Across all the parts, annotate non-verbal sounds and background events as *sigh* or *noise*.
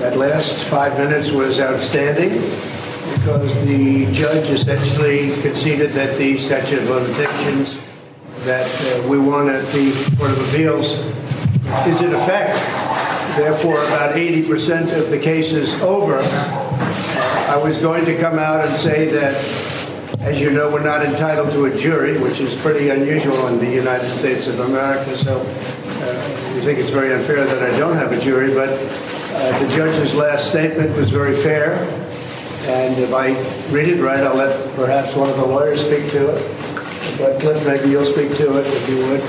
That last five minutes was outstanding because the judge essentially conceded that the statute of limitations that uh, we won at the Court of Appeals is in effect. Therefore, about 80% of the case is over. Uh, I was going to come out and say that, as you know, we're not entitled to a jury, which is pretty unusual in the United States of America. So uh, think it's very unfair that I don't have a jury, but uh, the judge's last statement was very fair. And if I read it right, I'll let perhaps one of the lawyers speak to it. But Cliff, maybe you'll speak to it if you would.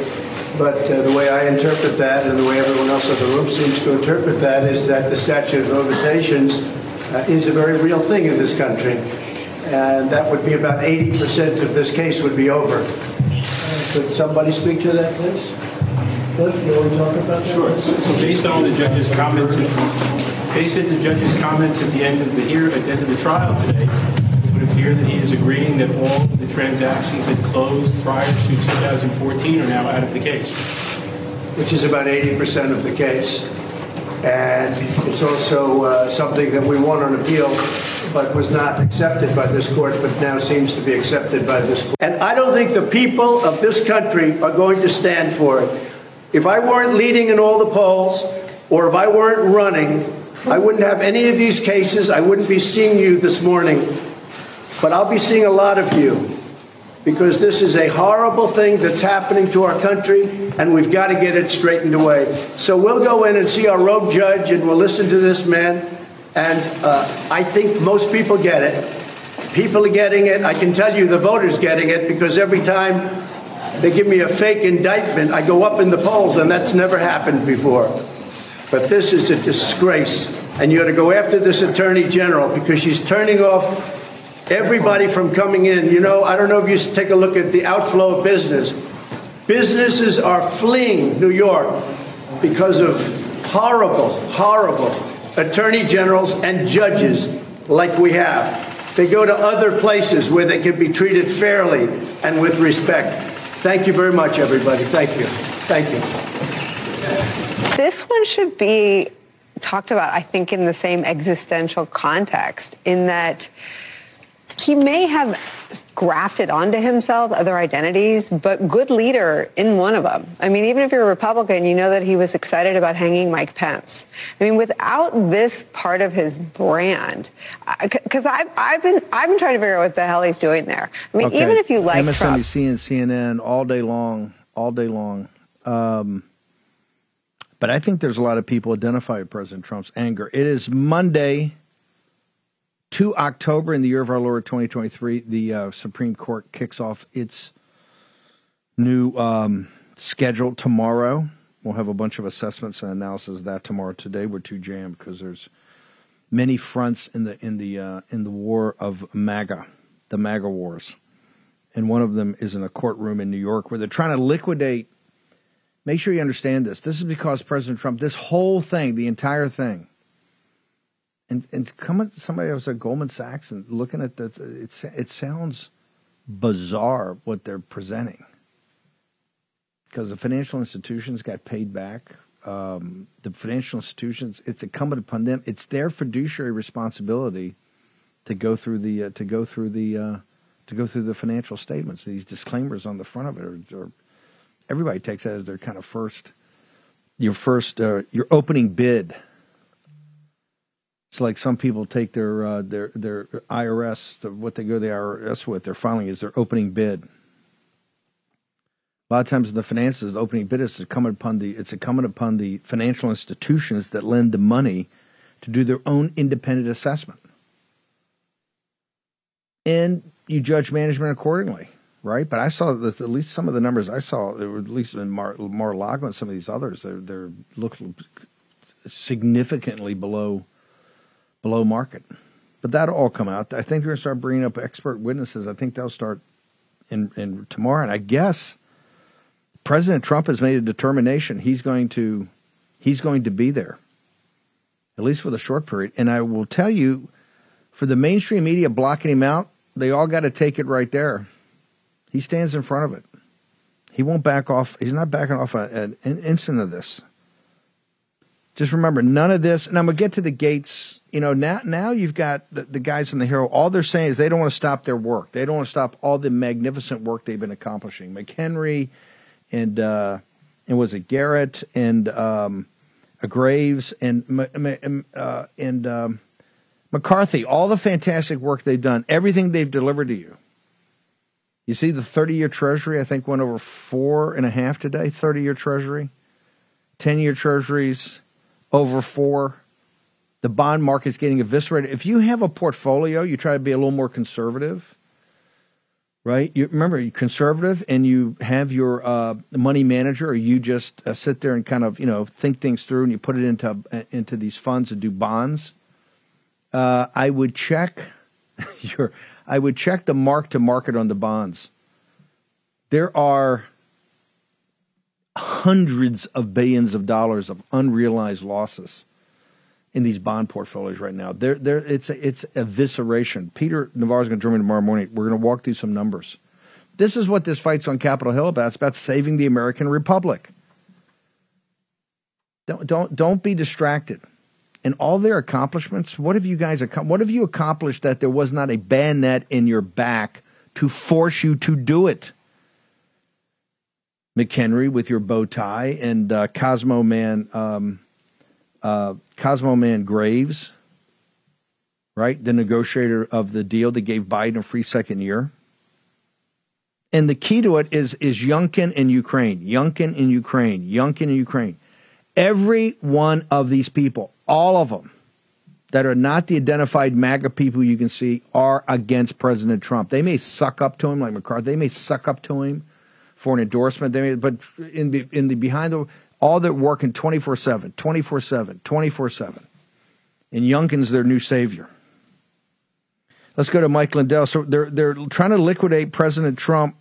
But uh, the way I interpret that, and the way everyone else in the room seems to interpret that, is that the statute of limitations uh, is a very real thing in this country. And that would be about 80% of this case would be over. Uh, could somebody speak to that, please? Cliff, you want to talk about that? Sure. So based on the judge's comments, based on the judge's comments at the end of the here at the end of the trial today, it would appear that he is agreeing that all the transactions that closed prior to 2014 are now out of the case. Which is about 80% of the case. And it's also uh, something that we won on appeal, but was not accepted by this court, but now seems to be accepted by this court. And I don't think the people of this country are going to stand for it. If I weren't leading in all the polls, or if I weren't running, I wouldn't have any of these cases. I wouldn't be seeing you this morning. But I'll be seeing a lot of you because this is a horrible thing that's happening to our country, and we've got to get it straightened away. So we'll go in and see our rogue judge, and we'll listen to this man. And uh, I think most people get it. People are getting it. I can tell you the voters getting it because every time they give me a fake indictment, I go up in the polls, and that's never happened before. But this is a disgrace, and you ought to go after this attorney general because she's turning off everybody from coming in. You know, I don't know if you should take a look at the outflow of business. Businesses are fleeing New York because of horrible, horrible attorney generals and judges like we have. They go to other places where they can be treated fairly and with respect. Thank you very much, everybody. Thank you. Thank you. This one should be talked about, I think, in the same existential context, in that he may have grafted onto himself other identities, but good leader in one of them. I mean, even if you're a Republican, you know that he was excited about hanging Mike Pence. I mean, without this part of his brand, because I've, I've been I've been trying to figure out what the hell he's doing there. I mean, Okay. even if you like MSNBC Trump, and CNN all day long, all day long. Um, but I think there's a lot of people identify with President Trump's anger. It is Monday, 2 October in the year of our Lord 2023. The uh, Supreme Court kicks off its new um, schedule tomorrow. We'll have a bunch of assessments and analysis of that tomorrow. Today we're too jammed because there's many fronts in the in the uh, in the war of MAGA, the MAGA wars, and one of them is in a courtroom in New York where they're trying to liquidate. Make sure you understand this. This is because President Trump, this whole thing, the entire thing, and and coming somebody else at Goldman Sachs and looking at this, it it sounds bizarre what they're presenting because the financial institutions got paid back. Um, the financial institutions, it's incumbent upon them. It's their fiduciary responsibility to go through the uh, to go through the uh, to go through the financial statements. These disclaimers on the front of it are, are everybody takes that as their kind of first your first uh, your opening bid It's like some people take their uh, their their IRS, what they go to the IRS with, their filing is their opening bid. A lot of times in the finances, the opening bid is incumbent upon the it's incumbent upon the financial institutions that lend the money to do their own independent assessment, and you judge management accordingly, right? But I saw that at least some of the numbers I saw, at least in Mar- Mar-a-Lago and some of these others, they're, they're look significantly below below market. But that'll all come out. I think we're going to start bringing up expert witnesses. I think they'll start in, in tomorrow, and I guess President Trump has made a determination he's going to he's going to be there, at least for the short period. And I will tell you, for the mainstream media blocking him out, they all got to take it right there. He stands in front of it. He won't back off. He's not backing off an instant of this. Just remember, none of this. And I'm gonna get to the gates. You know, now now you've got the, the guys in the Hill. All they're saying is they don't want to stop their work. They don't want to stop all the magnificent work they've been accomplishing. McHenry and uh, and was it Garrett and um, Graves and uh, and um, McCarthy, all the fantastic work they've done, everything they've delivered to you. You see, the 30 year Treasury, I think, went over four and a half today. 30 year Treasury, 10 year Treasuries over four. The bond market's getting eviscerated. If you have a portfolio, you try to be a little more conservative right? You remember you're conservative and you have your uh, money manager, or you just uh, sit there and kind of you know think things through, and you put it into uh, into these funds and do bonds. Uh, I would check *laughs* your, I would check the mark to market on the bonds. There are hundreds of billions of dollars of unrealized losses in these bond portfolios right now. They're, they're, it's, it's evisceration. Peter Navarro is going to join me tomorrow morning. We're going to walk through some numbers. This is what this fight's on Capitol Hill about. It's about saving the American Republic. Don't, don't, don't be distracted. And all their accomplishments, what have you guys what have you accomplished that there was not a bayonet in your back to force you to do it? McHenry with your bow tie and uh, Cosmo Man um, uh, Cosmo Man Graves, right? The negotiator of the deal that gave Biden a free second year. And the key to it is is Youngkin in Ukraine, Youngkin in Ukraine, Youngkin in Ukraine. Every one of these people, all of them, that are not the identified MAGA people you can see are against President Trump. They may suck up to him like McCarthy. They may suck up to him for an endorsement. They may, but in the in the behind the all that working 24 7, 24 7, 24 7. And Youngkin's their new savior. Let's go to Mike Lindell. So they're, they're trying to liquidate President Trump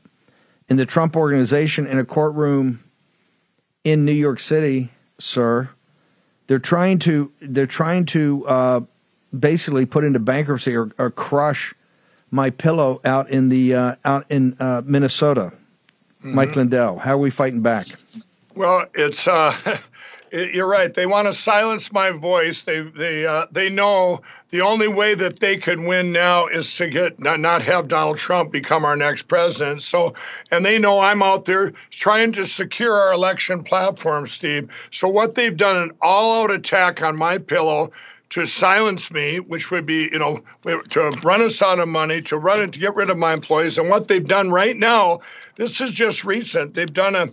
in the Trump organization in a courtroom in New York City, sir. They're trying to they're trying to uh, basically put into bankruptcy or, or, crush my pillow out in the uh, out in uh, Minnesota. Mm-hmm. Mike Lindell, how are we fighting back? Well, it's uh, *laughs* you're right. They want to silence my voice. They they uh, they know the only way that they can win now is to get not, not have Donald Trump become our next president. So, and they know I'm out there trying to secure our election platform, Steve. So what they've done an all-out attack on my pillow to silence me, which would be, you know, to run us out of money, to run it, to get rid of my employees. And what they've done right now, this is just recent. They've done a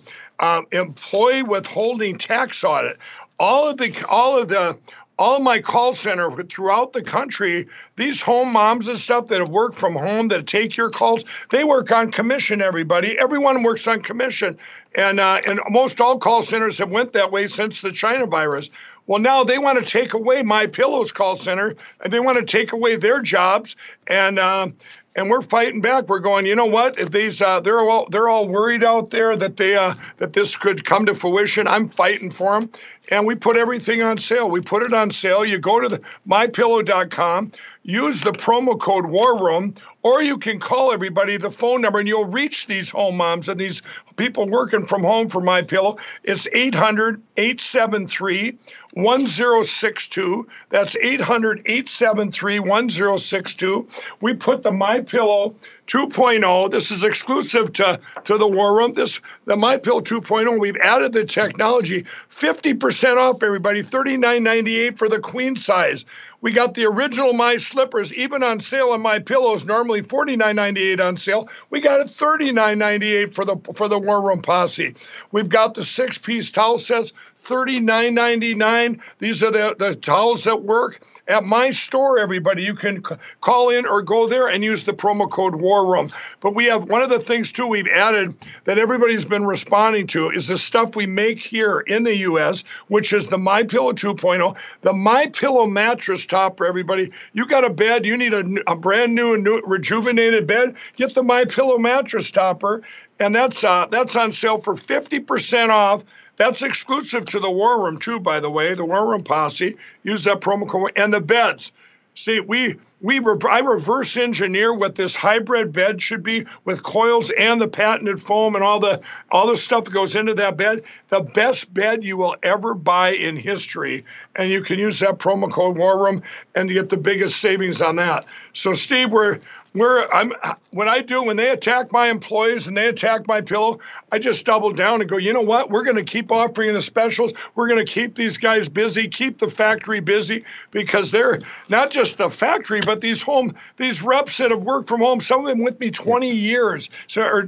employee withholding tax audit. All of the all of the all of my call center throughout the country, these home moms and stuff that have worked from home that take your calls, they work on commission. Everybody, everyone works on commission, and uh, and most all call centers have went that way since the China virus. Well, now they want to take away my pillows call center, and they want to take away their jobs, and uh, and we're fighting back. We're going. You know what? If these uh, they're all they're all worried out there that they uh, that this could come to fruition. I'm fighting for them, and we put everything on sale. We put it on sale. You go to the mypillow.com, use the promo code War Room, or you can call everybody the phone number, and you'll reach these home moms and these people working from home for My Pillow. It's 800 873 1062. That's 800 873 1062. We put the My Pillow 2.0. This is exclusive to, to the War Room. This the My Pillow 2.0. We've added the technology. 50% off, everybody. $39.98 for the queen size. We got the original My Slippers, even on sale on My Pillows. Normally $49.98 on sale. We got it $39.98 for the for the War Room Posse. We've got the six piece towel sets, $39.99. These are the, the towels that work at my store, everybody. You can c- call in or go there and use the promo code War Room. But we have one of the things too we've added that everybody's been responding to is the stuff we make here in the U.S., which is the My Pillow 2.0, the My Pillow mattress topper. Everybody, you got a bed, you need a, a brand new, and new rejuvenated bed. Get the My Pillow mattress topper, and that's uh, that's on sale for 50% off. That's exclusive to the War Room too, by the way. The War Room posse use that promo code and the beds. See, we we I reverse engineer what this hybrid bed should be with coils and the patented foam and all the all the stuff that goes into that bed. The best bed you will ever buy in history, and you can use that promo code War Room and get the biggest savings on that. So, Steve, we're where I'm when I do when they attack my employees and they attack my pillow, I just double down and go, you know what? We're going to keep offering the specials. We're going to keep these guys busy, keep the factory busy because they're not just the factory, but these home these reps that have worked from home. Some of them with me 20 years, so or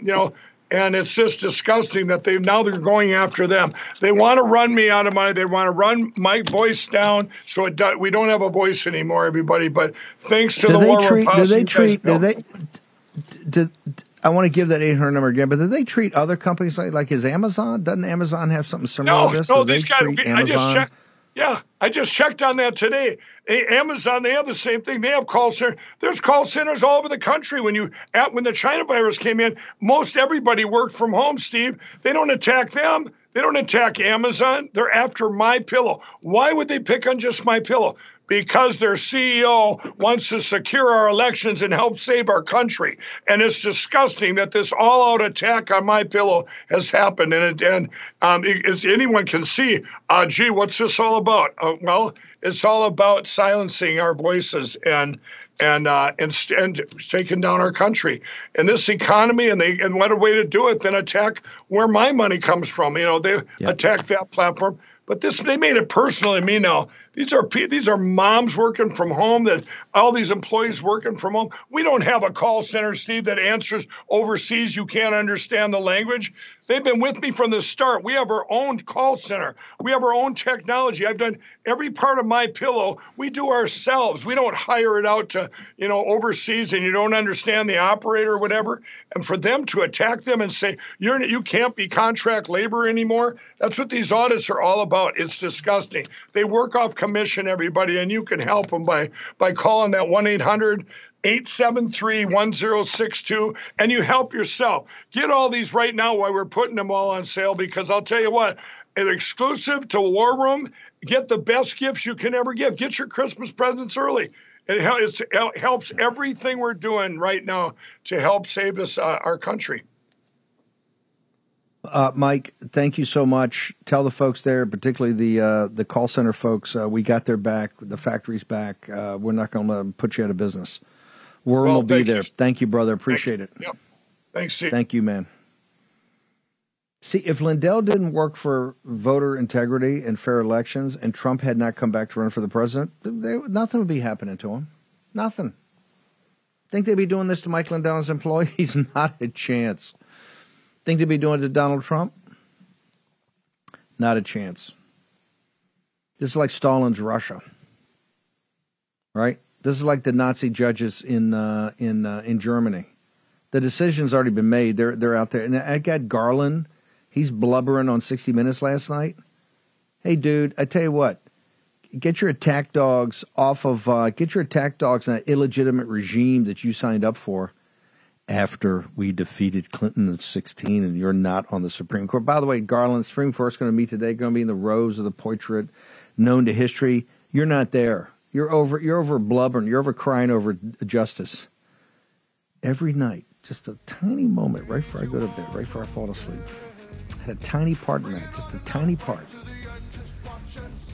you know and it's just disgusting that they now they're going after them. They want to run me out of money. They want to run my voice down, so it do, we don't have a voice anymore, everybody. But thanks to do the War treat, do they treat? Do they? Do, I want to give that 800 number again, but do they treat other companies like like is Amazon? Doesn't Amazon have something similar no, to this? no, Do these guys. I just checked. Yeah, I just checked on that today. Amazon, they have the same thing. They have call center. There's call centers all over the country. When you at when the China virus came in, most everybody worked from home. Steve, they don't attack them. They don't attack Amazon. They're after my pillow. Why would they pick on just my pillow? Because their CEO wants to secure our elections and help save our country. And it's disgusting that this all-out attack on my pillow has happened. And, it, and um, it- anyone can see, uh, gee, what's this all about? Uh, well, it's all about silencing our voices and and uh, and, and taking down our country and this economy. And they and what a way to do it than attack where my money comes from. You know, they attack that platform. But this, they made it personal to me now. These are these are moms working from home. That all these employees working from home. We don't have a call center, Steve, that answers overseas. You can't understand the language. They've been with me from the start. We have our own call center. We have our own technology. I've done every part of my pillow. We do ourselves. We don't hire it out to you know overseas, and you don't understand the operator or whatever. And for them to attack them and say you're you can't be contract labor anymore. That's what these audits are all about. It's disgusting. They work off commission, everybody, and you can help them by by calling that one eight hundred. 873-1062 and you help yourself. Get all these right now while we're putting them all on sale because I'll tell you what, they're exclusive to War Room. Get the best gifts you can ever give. Get your Christmas presents early. It's, it helps everything we're doing right now to help save us uh, our country. Uh, Mike, thank you so much. Tell the folks there, particularly the uh, the call center folks, uh, we got their back. The factory's back. Uh, we're not going to let them put you out of business. Warren Well, will be there. you. Thank you, brother. Appreciate it. Yep. Thanks, Steve. Thank you, man. See, if Lindell didn't work for voter integrity and fair elections, and Trump had not come back to run for the president, they, nothing would be happening to him. Nothing. Think they'd be doing this to Mike Lindell and his employees? *laughs* Not a chance. Think they'd be doing to Donald Trump? Not a chance. This is like Stalin's Russia, right? This is like the Nazi judges in uh, in uh, in Germany. The decision's already been made. They're they're out there. And I got Garland. He's blubbering on 60 Minutes last night. Hey, dude, I tell you what. Get your attack dogs off of. Uh, get your attack dogs on that illegitimate regime that you signed up for after we defeated Clinton in 16 and you're not on the Supreme Court. By the way, Garland, Supreme Court's going to meet today, going to be in the rows of the portrait known to history. You're not there. You're over you're over blubbering, you're over crying over justice. Every night, just a tiny moment right before I go to bed, right before I fall asleep. I had a tiny part in that, just a tiny part.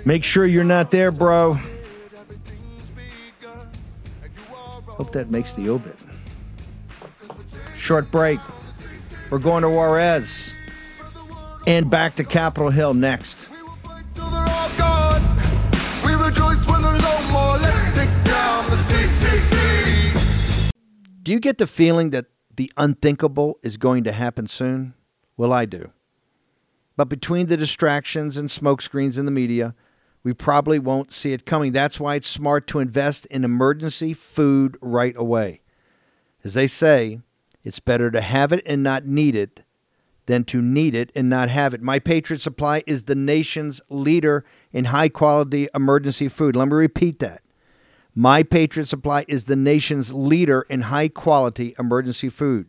Make sure you're not there, bro. Hope that makes the obit. Short break. We're going to Juarez and back to Capitol Hill next. Do you get the feeling that the unthinkable is going to happen soon? Well, I do. But between the distractions and smokescreens in the media, we probably won't see it coming. That's why it's smart to invest in emergency food right away. As they say, it's better to have it and not need it than to need it and not have it. My Patriot Supply is the nation's leader in high quality emergency food. Let me repeat that. My Patriot Supply is the nation's leader in high quality emergency food.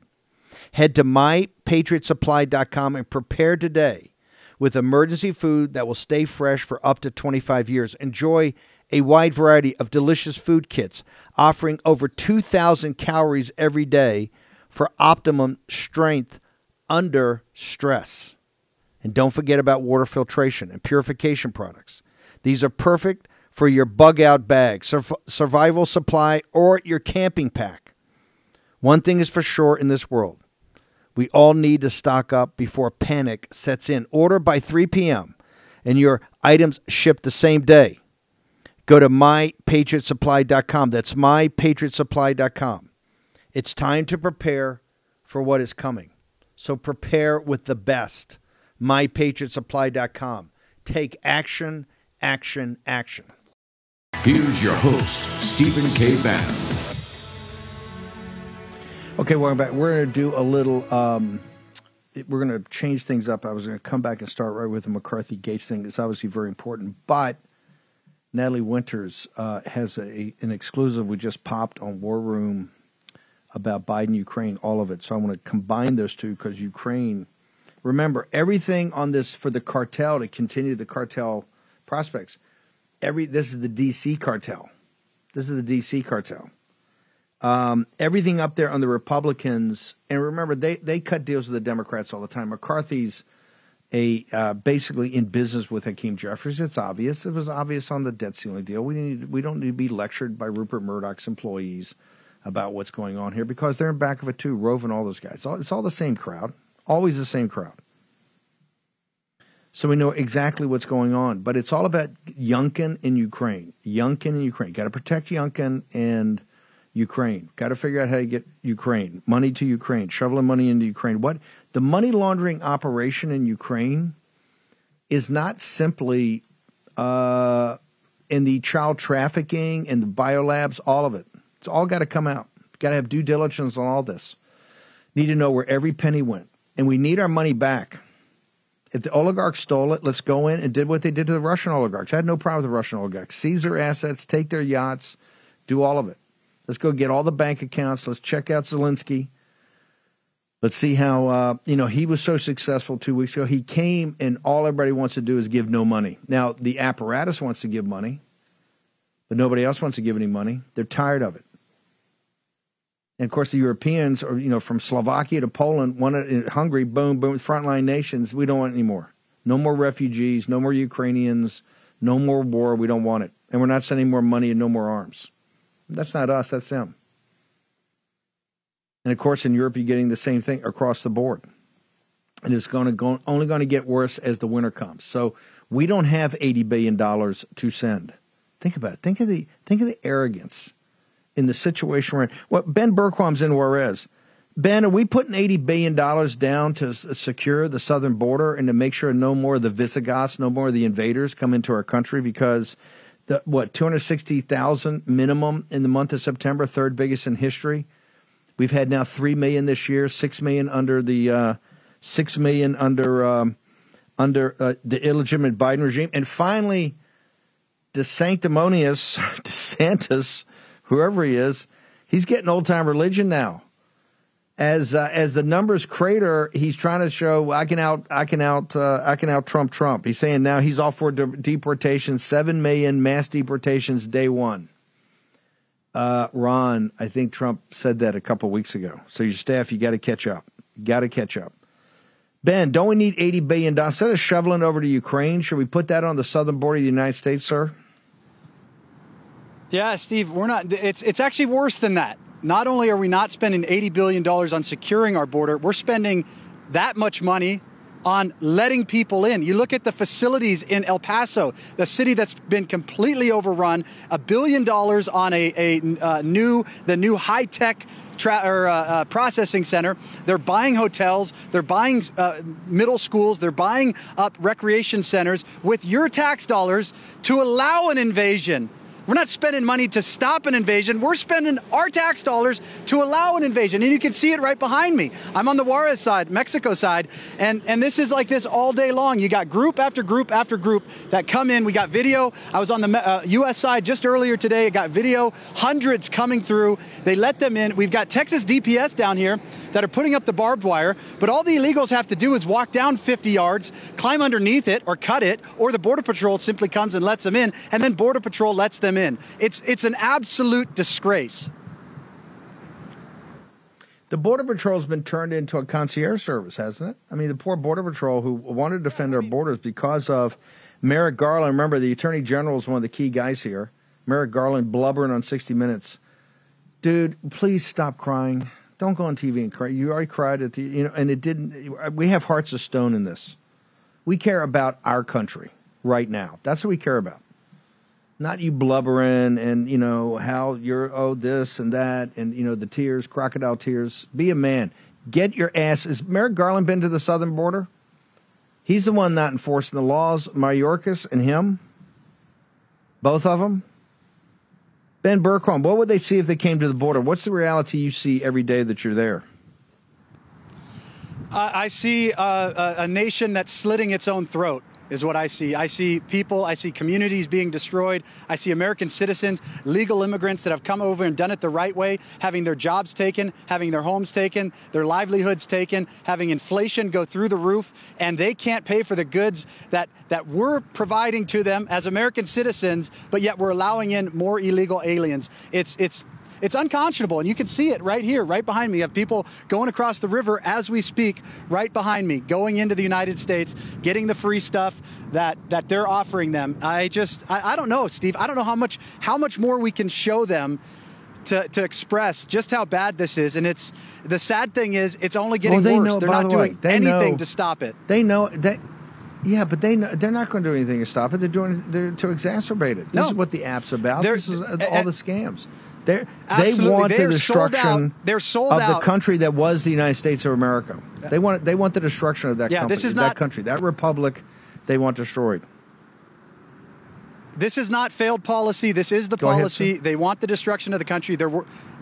Head to mypatriotsupply.com and prepare today with emergency food that will stay fresh for up to 25 years. Enjoy a wide variety of delicious food kits offering over 2,000 calories every day for optimum strength under stress. And don't forget about water filtration and purification products. These are perfect for your bug out bag, sur- survival supply, or your camping pack. One thing is for sure in this world we all need to stock up before panic sets in. Order by 3 p.m. and your items ship the same day. Go to mypatriotsupply.com. That's mypatriotsupply.com. It's time to prepare for what is coming. So prepare with the best. MyPatriotSupply.com. Take action, action, action. Here's your host, Stephen K. Bannon. Okay, welcome back. We're going to do a little. Um, we're going to change things up. I was going to come back and start right with the McCarthy Gates thing. It's obviously very important, but Natalie Winters uh, has a, an exclusive we just popped on War Room about Biden, Ukraine, all of it. So I want to combine those two because Ukraine. Remember, everything on this for the cartel to continue the cartel prospects. Every this is the DC cartel. This is the DC cartel. Um, everything up there on the Republicans, and remember they they cut deals with the Democrats all the time. McCarthy's a uh, basically in business with Hakeem Jeffries. It's obvious. It was obvious on the debt ceiling deal. We need we don't need to be lectured by Rupert Murdoch's employees about what's going on here because they're in back of it too. Rove and all those guys. It's all, it's all the same crowd. Always the same crowd. So we know exactly what's going on. But it's all about Youngkin in Ukraine. Youngkin in Ukraine. Got to protect Youngkin and Ukraine. Got to figure out how to get Ukraine money to Ukraine, shoveling money into Ukraine. What the money laundering operation in Ukraine is not simply uh, in the child trafficking and the biolabs, all of it. It's all got to come out. Got to have due diligence on all this. Need to know where every penny went, and we need our money back. If the oligarchs stole it, let's go in and did what they did to the Russian oligarchs. I had no problem with the Russian oligarchs. Seize their assets, take their yachts, do all of it. Let's go get all the bank accounts. Let's check out Zelensky. Let's see how uh, you know he was so successful two weeks ago. He came and all everybody wants to do is give no money. Now the apparatus wants to give money, but nobody else wants to give any money. They're tired of it. And of course, the Europeans, or you know, from Slovakia to Poland, wanted Hungary, boom, boom, frontline nations. We don't want any more. No more refugees. No more Ukrainians. No more war. We don't want it. And we're not sending more money and no more arms. That's not us, that's them. And of course, in Europe, you're getting the same thing across the board. And it's going to go, only going to get worse as the winter comes. So we don't have $80 billion to send. Think about it. Think of the, think of the arrogance in the situation we're in. Well, Ben Bergquam's in Juarez. Ben, are we putting $80 billion down to secure the southern border and to make sure no more of the Visigoths, no more of the invaders come into our country because – the what 260,000 minimum in the month of September, third biggest in history. We've had now 3 million this year, 6 million under the uh, 6 million under um, under uh, the illegitimate Biden regime and finally the sanctimonious *laughs* DeSantis, whoever he is, he's getting old time religion now as uh, as the numbers crater, he's trying to show I can out I can out uh, I can out Trump Trump. He's saying now he's all for de- deportation, seven million mass deportations day one. Uh, Ron, I think Trump said that a couple weeks ago. So your staff, you got to catch up. Got to catch up. Ben, don't we need eighty billion dollars instead of shoveling over to Ukraine? Should we put that on the southern border of the United States, sir? Yeah, Steve, we're not. It's it's actually worse than that. Not only are we not spending eighty billion dollars on securing our border, we're spending that much money on letting people in. You look at the facilities in El Paso, the city that's been completely overrun. A billion dollars on a, a uh, new the new high tech tra- or, uh, uh, processing center. They're buying hotels. They're buying uh, middle schools. They're buying up recreation centers with your tax dollars to allow an invasion. We're not spending money to stop an invasion. We're spending our tax dollars to allow an invasion. And you can see it right behind me. I'm on the Juarez side, Mexico side, and, and this is like this all day long. You got group after group after group that come in. We got video. I was on the uh, U.S. side just earlier today. I got video, hundreds coming through. They let them in. We've got Texas DPS down here that are putting up the barbed wire, but all the illegals have to do is walk down 50 yards, climb underneath it or cut it, or the Border Patrol simply comes and lets them in, and then Border Patrol lets them in. It's, it's an absolute disgrace. The Border Patrol has been turned into a concierge service, hasn't it? I mean, the poor Border Patrol who wanted to defend our borders because of Merrick Garland. Remember, the Attorney General is one of the key guys here. Merrick Garland blubbering on 60 Minutes. Dude, please stop crying. Don't go on TV and cry. You already cried at the, you know, and it didn't. We have hearts of stone in this. We care about our country right now. That's what we care about. Not you blubbering and you know how you're oh this and that and you know the tears, crocodile tears. Be a man. Get your ass. Has Merrick Garland been to the southern border? He's the one not enforcing the laws. Mayorkas and him, both of them. Ben Bergquam, what would they see if they came to the border? What's the reality you see every day that you're there? I see uh, a nation that's slitting its own throat is what I see. I see people, I see communities being destroyed. I see American citizens, legal immigrants that have come over and done it the right way, having their jobs taken, having their homes taken, their livelihoods taken, having inflation go through the roof, and they can't pay for the goods that, that we're providing to them as American citizens, but yet we're allowing in more illegal aliens. It's, it's it's unconscionable, and you can see it right here, right behind me. You have people going across the river as we speak, right behind me, going into the United States, getting the free stuff that that they're offering them. I just, I, I don't know, Steve. I don't know how much how much more we can show them. To, to express just how bad this is, and it's the sad thing is it's only getting well, they worse. Know, they're not the doing way, anything know, to stop it. They know that yeah, but they they're not going to do anything to stop it. They're doing they're to exacerbate it. This no. is what the app's about. They're, this is all the scams. They're, Absolutely. they want they the destruction They're sold of the country that was the United States of America. They want they want the destruction of that yeah, company, this is that country, that republic. They want destroyed. This is not failed policy. This is the Go policy. ahead, they want the destruction of the country. They're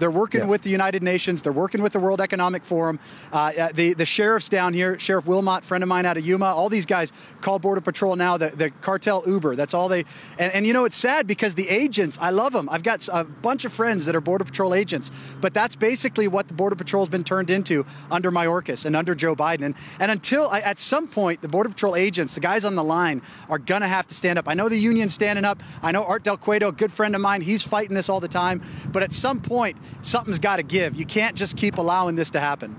they're working Yeah. with the United Nations. They're working with the World Economic Forum. Uh, uh, the the sheriffs down here, Sheriff Wilmot, friend of mine out of Yuma. All these guys call Border Patrol now the, the cartel Uber. That's all they. And, and you know it's sad because the agents, I love them. I've got a bunch of friends that are Border Patrol agents. But that's basically what the Border Patrol's been turned into under Mayorkas and under Joe Biden. And, and until I, at some point the Border Patrol agents, the guys on the line, are gonna have to stand up. I know the union's standing up. I know Art Del Cueto, a good friend of mine, he's fighting this all the time. But at some point, something's got to give. You can't just keep allowing this to happen.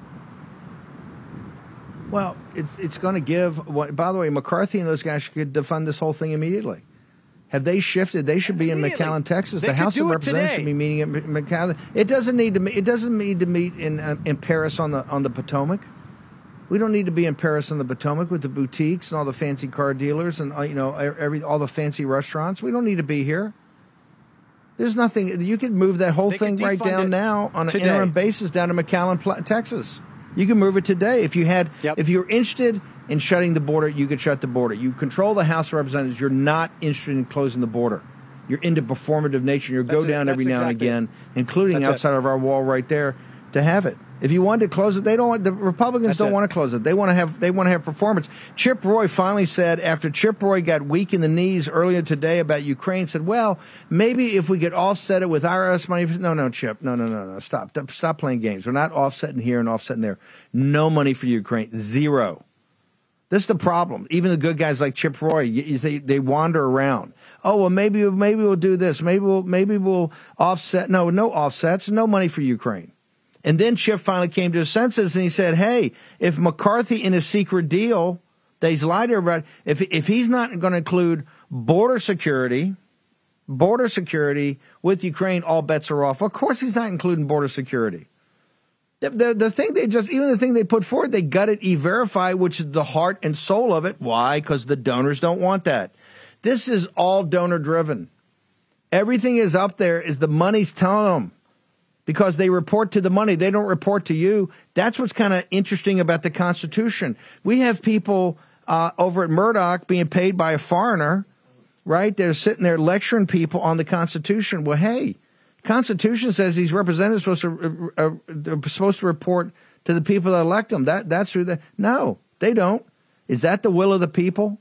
Well, it's it's going to give. What, by the way, McCarthy and those guys should defund this whole thing immediately. Have they shifted? They should be in McAllen, Texas. They the House of Representatives should be meeting at McAllen. It doesn't need to. meet- It doesn't need to meet in uh, in Paris on the on the Potomac. We don't need to be in Paris on the Potomac with the boutiques and all the fancy car dealers and uh, you know every all the fancy restaurants. We don't need to be here. There's nothing. You could move that whole They thing right down now on an today. interim basis down to McAllen, Texas. You can move it today if you had. If you're interested in shutting the border, you could shut the border. You control the House of Representatives. You're not interested in closing the border. You're into performative nature. You go That's it. down every That's now and again, including That's it. outside of our wall right there, to have it. If you wanted to close it, they don't. Want, the Republicans That's don't it. want to close it. They want to have. They want to have performance. Chip Roy finally said after Chip Roy got weak in the knees earlier today about Ukraine, said, "Well, maybe if we could offset it with IRS money." No, no, Chip, no, no, no, no. Stop, stop playing games. We're not offsetting here and offsetting there. No money for Ukraine. Zero. This is the problem. Even the good guys like Chip Roy, they they wander around. Oh well, maybe maybe we'll do this. Maybe we'll maybe we'll offset. No, no offsets. No money for Ukraine. And then Chip finally came to his senses and he said, Hey, if McCarthy in his secret deal that he's lied to everybody, if, if he's not going to include border security, border security with Ukraine, all bets are off. Of course, he's not including border security. The, the, the thing they just, even the thing they put forward, they gutted e verify, which is the heart and soul of it. Why? Because the donors don't want that. This is all donor driven. Everything is up there is the money's telling them because they report to the money. They don't report to you. That's what's kind of interesting about the Constitution. We have people uh, over at Murdoch being paid by a foreigner, right? They're sitting there lecturing people on the Constitution. Well, hey, Constitution says these representatives are supposed to uh, uh supposed to report to the people that elect them. That that's who they. No, they don't. Is that the will of the people?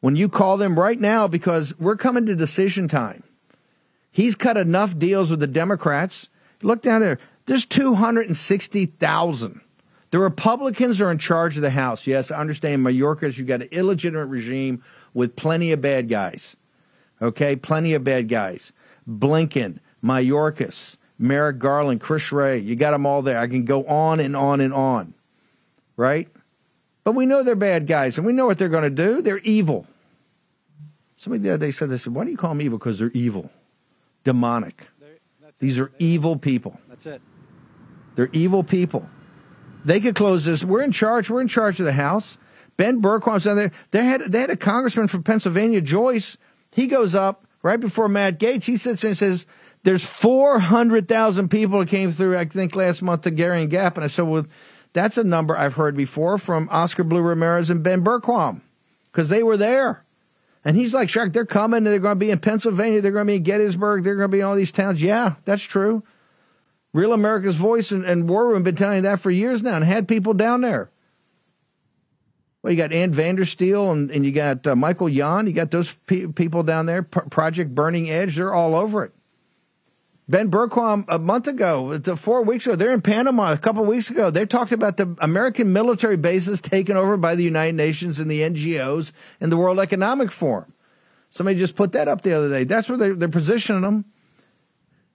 When you call them right now, because we're coming to decision time. He's cut enough deals with the Democrats. Look down there. There's 260,000. The Republicans are in charge of the House. Yes, I understand Mayorkas, you've got an illegitimate regime with plenty of bad guys. Okay, plenty of bad guys. Blinken, Mayorkas, Merrick Garland, Chris Wray, you got them all there. I can go on and on and on, right? But we know they're bad guys, and we know what they're going to do. They're evil. Somebody the other day said this. Why do you call them evil? Because they're evil, demonic. These are evil people. That's it. They're evil people. They could close this. We're in charge. We're in charge of the House. Ben Bergquam's down there. They had they had a congressman from Pennsylvania, Joyce. He goes up right before Matt Gaetz. He sits there and says, there's 400,000 people that came through, I think, last month to Darien Gap. And I said, well, that's a number I've heard before from Oscar Blue Ramirez and Ben Bergquam because they were there. And he's like, Shark, they're coming. They're going to be in Pennsylvania. They're going to be in Gettysburg. They're going to be in all these towns. Yeah, that's true. Real America's Voice and, and War Room been telling that for years now and had people down there. Well, you got Ann Vandersteel and, and you got uh, Michael Yon. You got those pe- people down there. P- Project Burning Edge. They're all over it. Ben Bergquam a month ago, four weeks ago, they're in Panama a couple weeks ago. They talked about the American military bases taken over by the United Nations and the NGOs and the World Economic Forum. Somebody just put that up the other day. That's where they're, they're positioning them.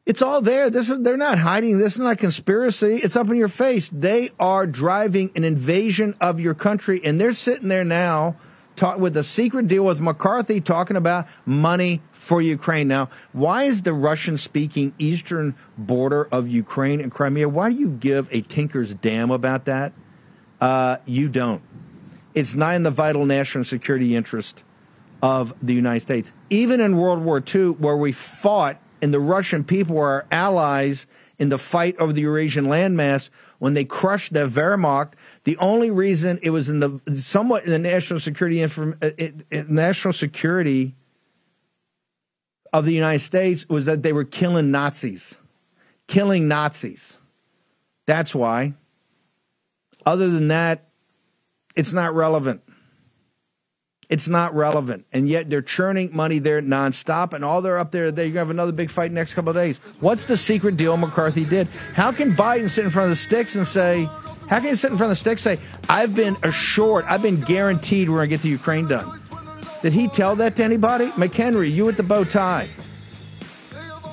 It's all there. This is they're not hiding. This is not a conspiracy. It's up in your face. They are driving an invasion of your country, and they're sitting there now, talk, with a secret deal with McCarthy, talking about money for Ukraine. Now, why is the Russian speaking eastern border of Ukraine and Crimea, why do you give a tinker's damn about that? Uh, you don't. It's not in the vital national security interest of the United States. Even in World War II, where we fought and the Russian people were our allies in the fight over the Eurasian landmass, when they crushed the Wehrmacht, the only reason it was in the somewhat in the national security inform, uh, national security of the United States was that they were killing Nazis, killing Nazis. That's why. Other than that, it's not relevant. It's not relevant. And yet they're churning money there nonstop, and all they're up there, they're going to have another big fight next couple of days. What's the secret deal McCarthy did? How can Biden sit in front of the sticks and say, how can he sit in front of the sticks and say, I've been assured, I've been guaranteed we're going to get the Ukraine done? Did he tell that to anybody? McHenry, you with the bow tie.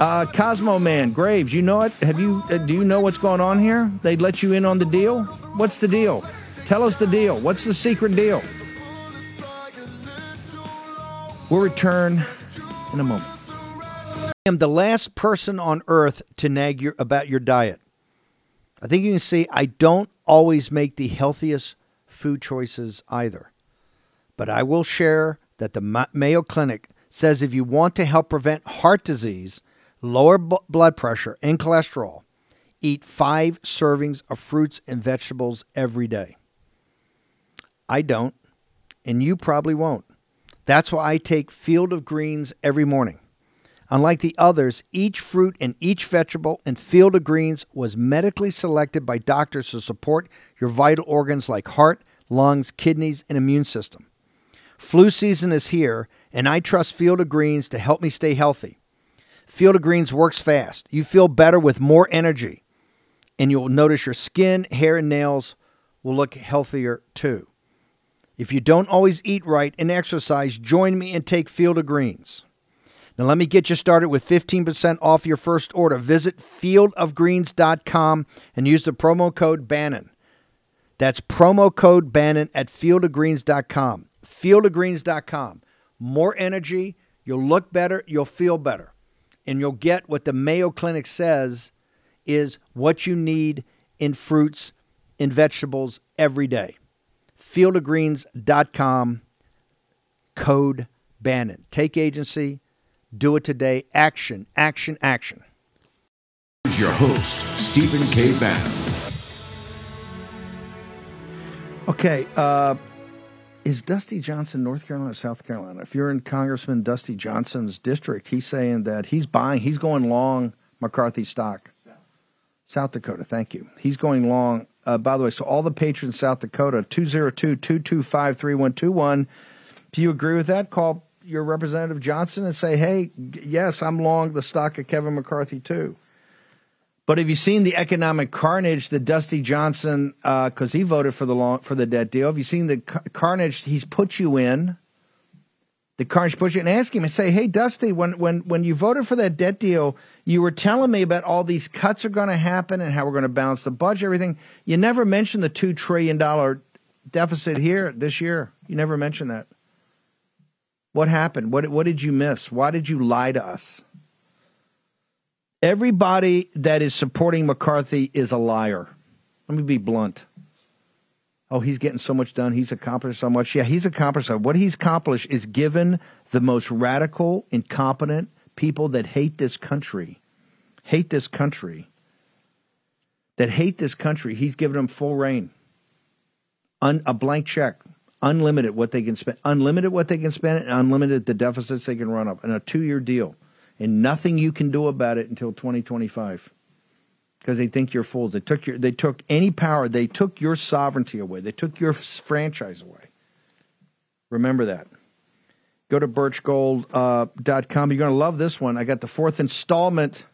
Uh, Cosmo Man, Graves, you know it? Have you? Uh, do you know what's going on here? They'd let you in on the deal. What's the deal? Tell us the deal. What's the secret deal? We'll return in a moment. I am the last person on earth to nag you about your diet. I think you can see I don't always make the healthiest food choices either. But I will share that the Mayo Clinic says if you want to help prevent heart disease, lower b- blood pressure, and cholesterol, eat five servings of fruits and vegetables every day. I don't, and you probably won't. That's why I take Field of Greens every morning. Unlike the others, each fruit and each vegetable in Field of Greens was medically selected by doctors to support your vital organs like heart, lungs, kidneys, and immune system. Flu season is here, and I trust Field of Greens to help me stay healthy. Field of Greens works fast. You feel better with more energy, and you'll notice your skin, hair, and nails will look healthier too. If you don't always eat right and exercise, join me and take Field of Greens. Now, let me get you started with 15% off your first order. Visit fieldofgreens.com and use the promo code Bannon. That's promo code Bannon at fieldofgreens.com. Fieldofgreens.com. More energy, you'll look better, you'll feel better, and you'll get what the Mayo Clinic says is what you need in fruits and vegetables every day. Fieldofgreens.com, code Bannon. Take agency do it today. Action, action, action. Here's your host, Stephen K. Bannon. Okay, uh, is Dusty Johnson North Carolina or South Carolina? If you're in Congressman Dusty Johnson's district, he's saying that he's buying, he's going long McCarthy stock. South, South Dakota, thank you. He's going long. Uh, by the way, so all the patrons South Dakota, 202 225 3121. If you agree with that, call your Representative Johnson and say, hey, yes, I'm long the stock of Kevin McCarthy too. But have you seen the economic carnage that Dusty Johnson, because uh, he voted for the long, for the debt deal? Have you seen the carnage he's put you in? The carnage put you and ask him and say, "Hey, Dusty, when when when you voted for that debt deal, you were telling me about all these cuts are going to happen and how we're going to balance the budget, everything. You never mentioned the two trillion dollar deficit here this year. You never mentioned that." What happened? What, what did you miss? Why did you lie to us? Everybody that is supporting McCarthy is a liar. Let me be blunt. Oh, he's getting so much done. He's accomplished so much. Yeah, he's accomplished. What he's accomplished is given the most radical, incompetent people that hate this country, hate this country, that hate this country. He's given them full rein, Un, a blank check unlimited what they can spend, unlimited what they can spend, and unlimited the deficits they can run up, and a two-year deal, and nothing you can do about it until 2025, because they think you're fools. They took your, they took any power, they took your sovereignty away, they took your franchise away. Remember that. Go to birchgold.com. Uh, You're going to love this one. I got the fourth installment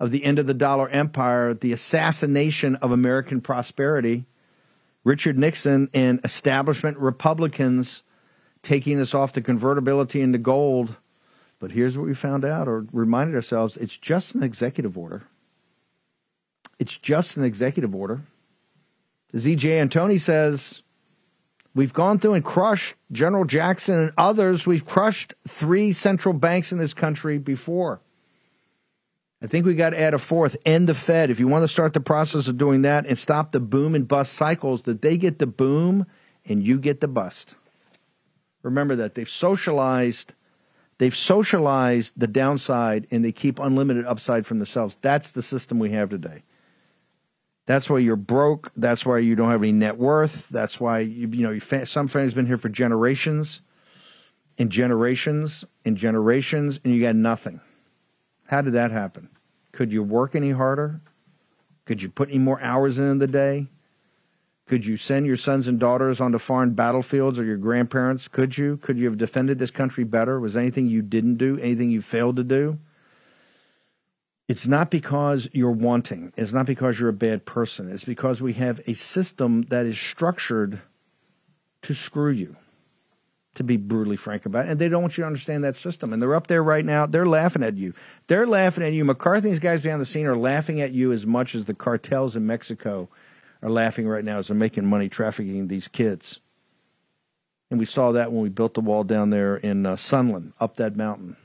of the end of the dollar empire, the assassination of American prosperity Richard Nixon and establishment Republicans taking us off the convertibility into gold. But here's what we found out or reminded ourselves it's just an executive order. It's just an executive order. E.J. Antoni says we've gone through and crushed General Jackson and others. We've crushed three central banks in this country before. I think we got to add a fourth, end the Fed. If you want to start the process of doing that and stop the boom and bust cycles, that they get the boom and you get the bust. Remember that they've socialized, they've socialized the downside and they keep unlimited upside from themselves. That's the system we have today. That's why you're broke. That's why you don't have any net worth. That's why you, you know you, some family's been here for generations, and generations and generations, and you got nothing. How did that happen? Could you work any harder? Could you put any more hours in the day? Could you send your sons and daughters onto foreign battlefields or your grandparents? Could you? Could you have defended this country better? Was anything you didn't do? Anything you failed to do? It's not because you're wanting. It's not because you're a bad person. It's because we have a system that is structured to screw you to be brutally frank about it. And they don't want you to understand that system. And they're up there right now. They're laughing at you. They're laughing at you. McCarthy and these guys behind the scene are laughing at you as much as the cartels in Mexico are laughing right now as they're making money trafficking these kids. And we saw that when we built the wall down there in uh, Sunland, up that mountain.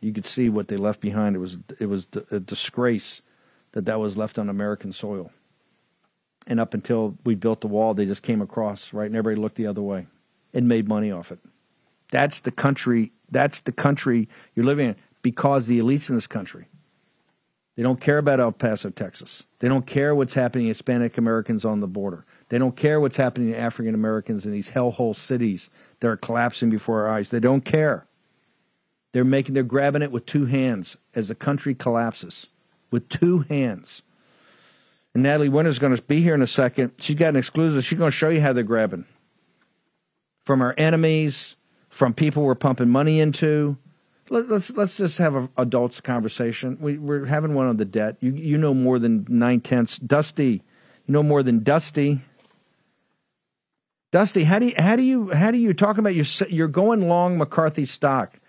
You could see what they left behind. It was it was a disgrace that that was left on American soil. And up until we built the wall, they just came across right, and everybody looked the other way and made money off it. That's the country. That's the country you're living in because the elites in this country. They don't care about El Paso, Texas. They don't care what's happening to Hispanic Americans on the border. They don't care what's happening to African Americans in these hellhole cities that are collapsing before our eyes. They don't care. They're making they're grabbing it with two hands as the country collapses. With two hands. And Natalie Winter's going to be here in a second. She's got an exclusive. She's going to show you how they're grabbing from our enemies, from people we're pumping money into. Let, us let's just have an adults conversation. We, we're having one on the debt. You you know more than nine tenths. Dusty, you know more than Dusty. Dusty, how do you how do you how do you talk about your you're going long McCarthy stock?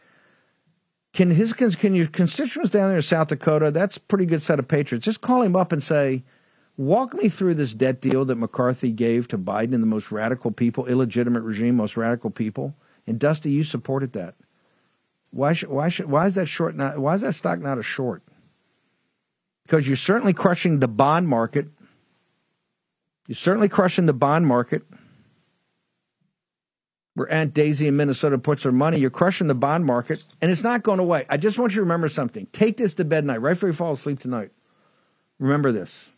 Can his can your constituents down there in South Dakota? That's a pretty good set of patriots. Just call him up and say, walk me through this debt deal that McCarthy gave to Biden and the most radical people, illegitimate regime, most radical people. And Dusty, you supported that. Why should, why should, why is that short not, why is that stock not a short? Because you're certainly crushing the bond market. You're certainly crushing the bond market. Where Aunt Daisy in Minnesota puts her money, you're crushing the bond market, and it's not going away. I just want you to remember something. Take this to bed tonight, right before you fall asleep tonight. Remember this.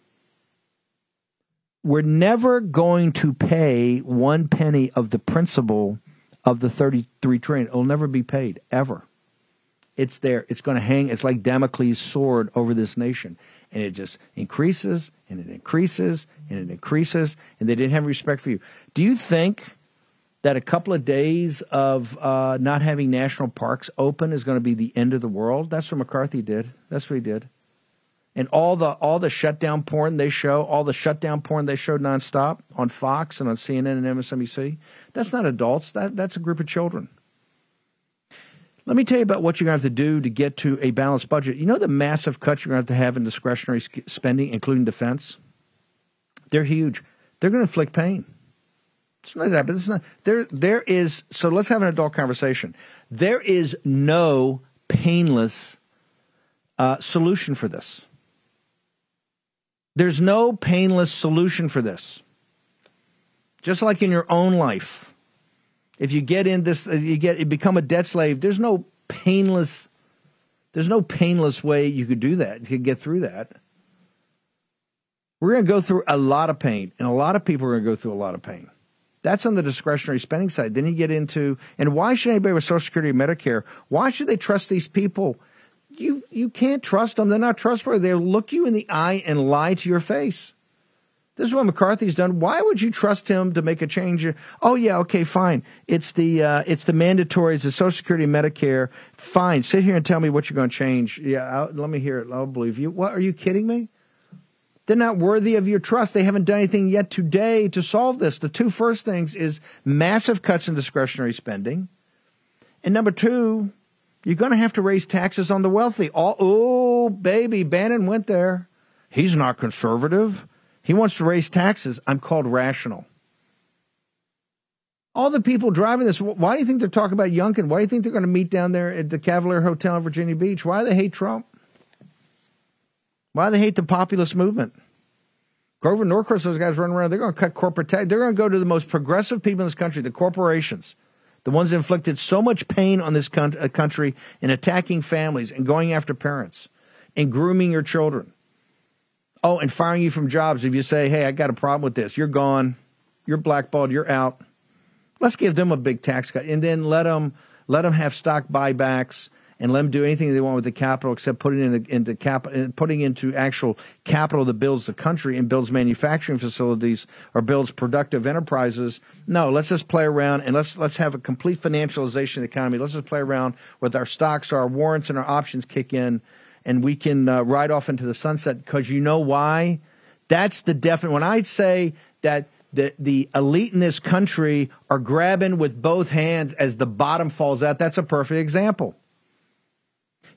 We're never going to pay one penny of the principal of the 33 trillion. It'll never be paid, ever. It's there. It's going to hang. It's like Damocles' sword over this nation. And it just increases and it increases and it increases. And they didn't have respect for you. Do you think that a couple of days of uh, not having national parks open is going to be the end of the world? That's what McCarthy did. That's what he did. And all the all the shutdown porn they show, all the shutdown porn they showed nonstop on Fox and on CNN and MSNBC, that's not adults. That that's a group of children. Let me tell you about what you're going to have to do to get to a balanced budget. You know the massive cuts you're going to have to have in discretionary spending, including defense. They're huge. They're going to inflict pain. It's not that, but it's not. There, there is. So let's have an adult conversation. There is no painless uh, solution for this. There's no painless solution for this. Just like in your own life, if you get in this, you get you become a debt slave. There's no painless. There's no painless way you could do that. You could get through that. We're going to go through a lot of pain, and a lot of people are going to go through a lot of pain. That's on the discretionary spending side. Then you get into, and why should anybody with Social Security or Medicare, why should they trust these people? You, you can't trust them. They're not trustworthy. They'll look you in the eye and lie to your face. This is what McCarthy's done. Why would you trust him to make a change? Oh yeah, okay, fine. It's the uh, it's the mandatories, the Social Security, and Medicare. Fine, sit here and tell me what you're going to change. Yeah, I'll, let me hear it. I'll believe you. What are you kidding me? They're not worthy of your trust. They haven't done anything yet today to solve this. The two first things is massive cuts in discretionary spending. And number two, you're going to have to raise taxes on the wealthy. Oh, baby, Bannon went there. He's not conservative. He wants to raise taxes. I'm called rational. All the people driving this, why do you think they're talking about Youngkin? Why do you think they're going to meet down there at the Cavalier Hotel in Virginia Beach? Why do they hate Trump? Why do they hate the populist movement? Grover Norquist, those guys running around, they're going to cut corporate tax. They're going to go to the most progressive people in this country, the corporations, the ones that inflicted so much pain on this uh, country in attacking families and going after parents and grooming your children. Oh, and firing you from jobs if you say, hey, I got a problem with this. You're gone. You're blackballed. You're out. Let's give them a big tax cut and then let them, let them have stock buybacks and let them do anything they want with the capital except putting in into cap, uh, putting into actual capital that builds the country and builds manufacturing facilities or builds productive enterprises. No, let's just play around and let's let's have a complete financialization of the economy. Let's just play around with our stocks, our warrants, and our options kick in, and we can uh, ride off into the sunset. Because you know why? That's the definite. When I say that the the elite in this country are grabbing with both hands as the bottom falls out, that's a perfect example.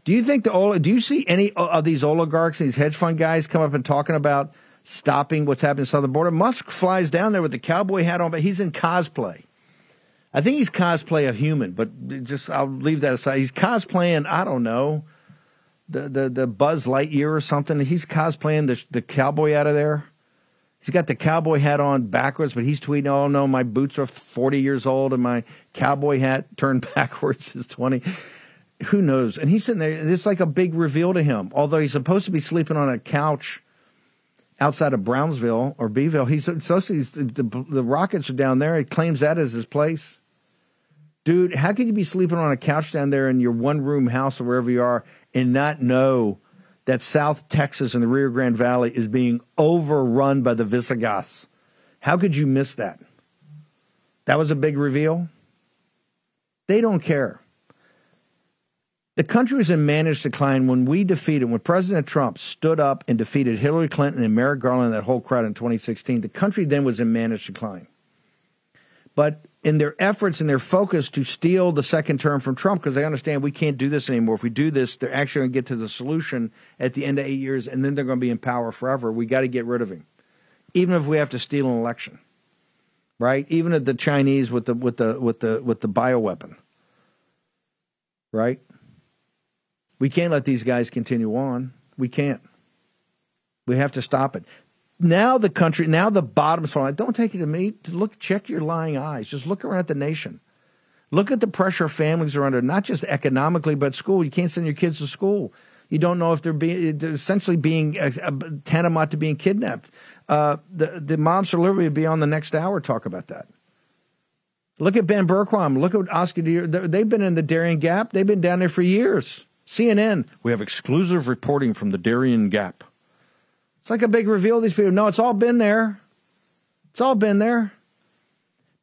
Do you think the do you see any of these oligarchs, these hedge fund guys, come up and talking about stopping what's happening south of the border? Musk flies down there with the cowboy hat on, but he's in cosplay. I think he's cosplay a human, but just I'll leave that aside. He's cosplaying, I don't know, the the, the Buzz Lightyear or something. He's cosplaying the the cowboy out of there. He's got the cowboy hat on backwards, but he's tweeting, "Oh no, my boots are 40 years old and my cowboy hat turned *laughs* backwards is 20." Who knows? And he's sitting there. It's like a big reveal to him. Although he's supposed to be sleeping on a couch outside of Brownsville or Beeville, he's to. The, the, the Rockets are down there. He claims that as his place. Dude, how could you be sleeping on a couch down there in your one room house or wherever you are and not know that South Texas and the Rio Grande Valley is being overrun by the Visigoths? How could you miss that? That was a big reveal. They don't care. The country was in managed decline when we defeated, when President Trump stood up and defeated Hillary Clinton and Merrick Garland and that whole crowd in 2016. The country then was in managed decline. But in their efforts and their focus to steal the second term from Trump, because they understand we can't do this anymore. If we do this, they're actually going to get to the solution at the end of eight years, and then they're going to be in power forever. We got to get rid of him, even if we have to steal an election, right? Even at the Chinese with the with the with the with the bioweapon, right? We can't let these guys continue on. We can't. We have to stop it. Now the country, now the bottom's falling. Don't take it to me. Look, check your lying eyes. Just look around the nation. Look at the pressure families are under, not just economically, but school. You can't send your kids to school. You don't know if they're being they're essentially being uh, uh tantamount to being kidnapped. Uh, the the moms liberty will be on the next hour talk about that. Look at Ben Bergquam. Look at Oscar. They've been in the Darien Gap. They've been down there for years. CNN. We have exclusive reporting from the Darien Gap. It's like a big reveal. These people. No, it's all been there. It's all been there.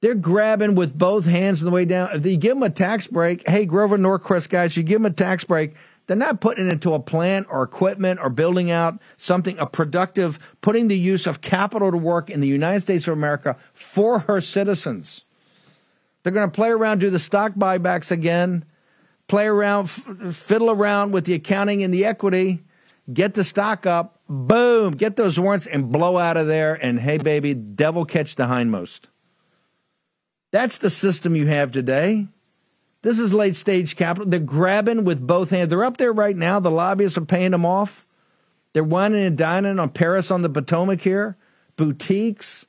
They're grabbing with both hands on the way down. If you give them a tax break, hey, Grover Norquist guys, you give them a tax break. They're not putting it into a plant or equipment or building out something, a productive, putting the use of capital to work in the United States of America for her citizens. They're going to play around, do the stock buybacks again, play around, fiddle around with the accounting and the equity, get the stock up, boom, get those warrants and blow out of there. And hey, baby, devil catch the hindmost. That's the system you have today. This is late stage capital. They're grabbing with both hands. They're up there right now. The lobbyists are paying them off. They're wining and dining on Paris on the Potomac here, boutiques,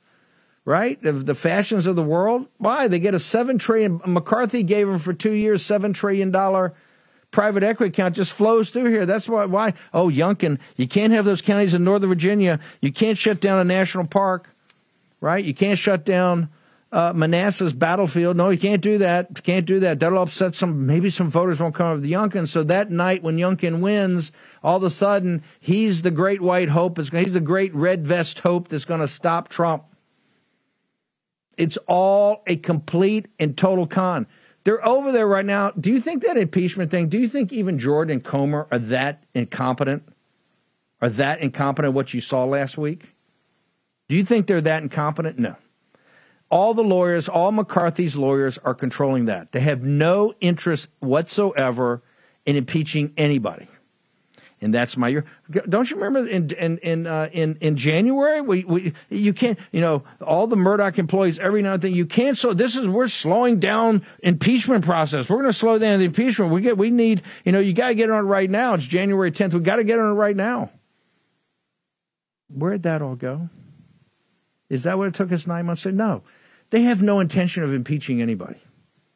right? The, the fashions of the world. Why? They get a seven trillion. McCarthy gave them for two years seven trillion dollar private equity account just flows through here. That's why, why, oh, Youngkin, you can't have those counties in Northern Virginia. You can't shut down a national park, right? You can't shut down uh, Manassas battlefield. No, you can't do that. You can't do that. That'll upset some, maybe some voters won't come over to Youngkin. So that night when Youngkin wins, all of a sudden, he's the great white hope. He's the great red vest hope that's going to stop Trump. It's all a complete and total con. They're over there right now. Do you think that impeachment thing, do you think even Jordan and Comer are that incompetent? Are that incompetent what you saw last week? Do you think they're that incompetent? No. All the lawyers, all McCarthy's lawyers are controlling that. They have no interest whatsoever in impeaching anybody and that's my year. Don't you remember in in in uh, in, in January we, we you can't you know all the Murdoch employees every now and then you can't so this is we're slowing down impeachment process. We're going to slow down the impeachment. We get we need you know you got to get on it right now. It's January 10th. We got to get on it right now. Where'd that all go? Is that what it took us nine months to? No, they have no intention of impeaching anybody.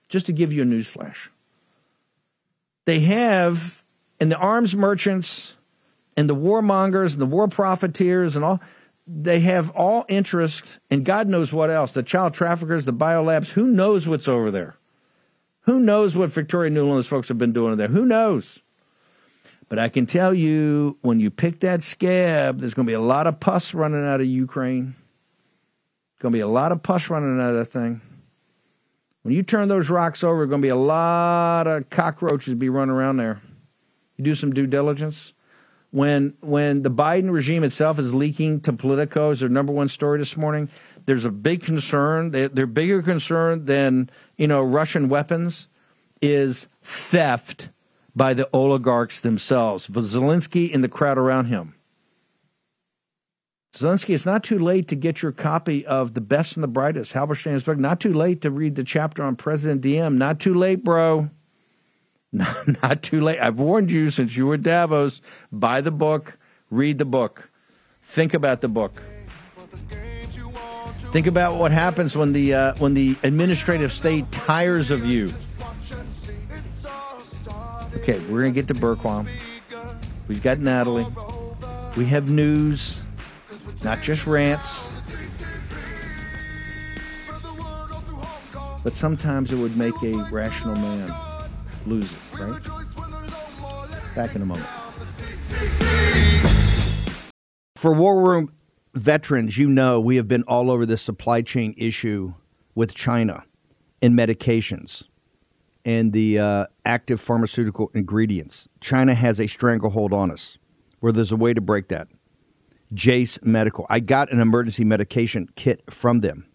Just to give you a news flash, they have and the arms merchants and the warmongers and the war profiteers and all they have all interest and God knows what else. The child traffickers, the biolabs, who knows what's over there? Who knows what Victoria and folks have been doing there? Who knows? But I can tell you, when you pick that scab, there's going to be a lot of pus running out of Ukraine. Going to be a lot of pus running out of that thing. When you turn those rocks over, going to be a lot of cockroaches be running around there. You do some due diligence. When when the Biden regime itself is leaking to Politico as their number one story this morning, there's a big concern. They, their bigger concern than you know Russian weapons is theft by the oligarchs themselves. Zelensky and the crowd around him. Zelensky, it's not too late to get your copy of The Best and the Brightest, Halberstam's book. Not too late to read the chapter on President Diem. Not too late, bro. Not, *laughs* not too late. I've warned you since you were Davos. Buy the book, read the book, think about the book. Think about what happens when the uh, when the administrative state tires of you. Okay, we're gonna get to Bergquam. We've got Natalie. We have news, not just rants. But sometimes it would make a rational man lose it, right? Back in a moment. For War Room veterans, you know we have been all over this supply chain issue with China and medications and the uh, active pharmaceutical ingredients. China has a stranglehold on us where there's a way to break that. Jase Medical. I got an emergency medication kit from them.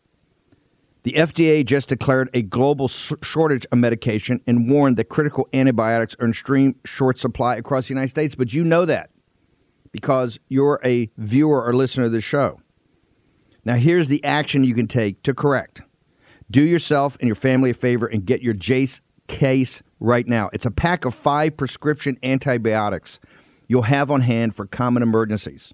The FDA just declared a global shortage of medication and warned that critical antibiotics are in extreme short supply across the United States. But you know that because you're a viewer or listener to the show. Now, here's the action you can take to correct. Do yourself and your family a favor and get your Jase case right now. It's a pack of five prescription antibiotics you'll have on hand for common emergencies.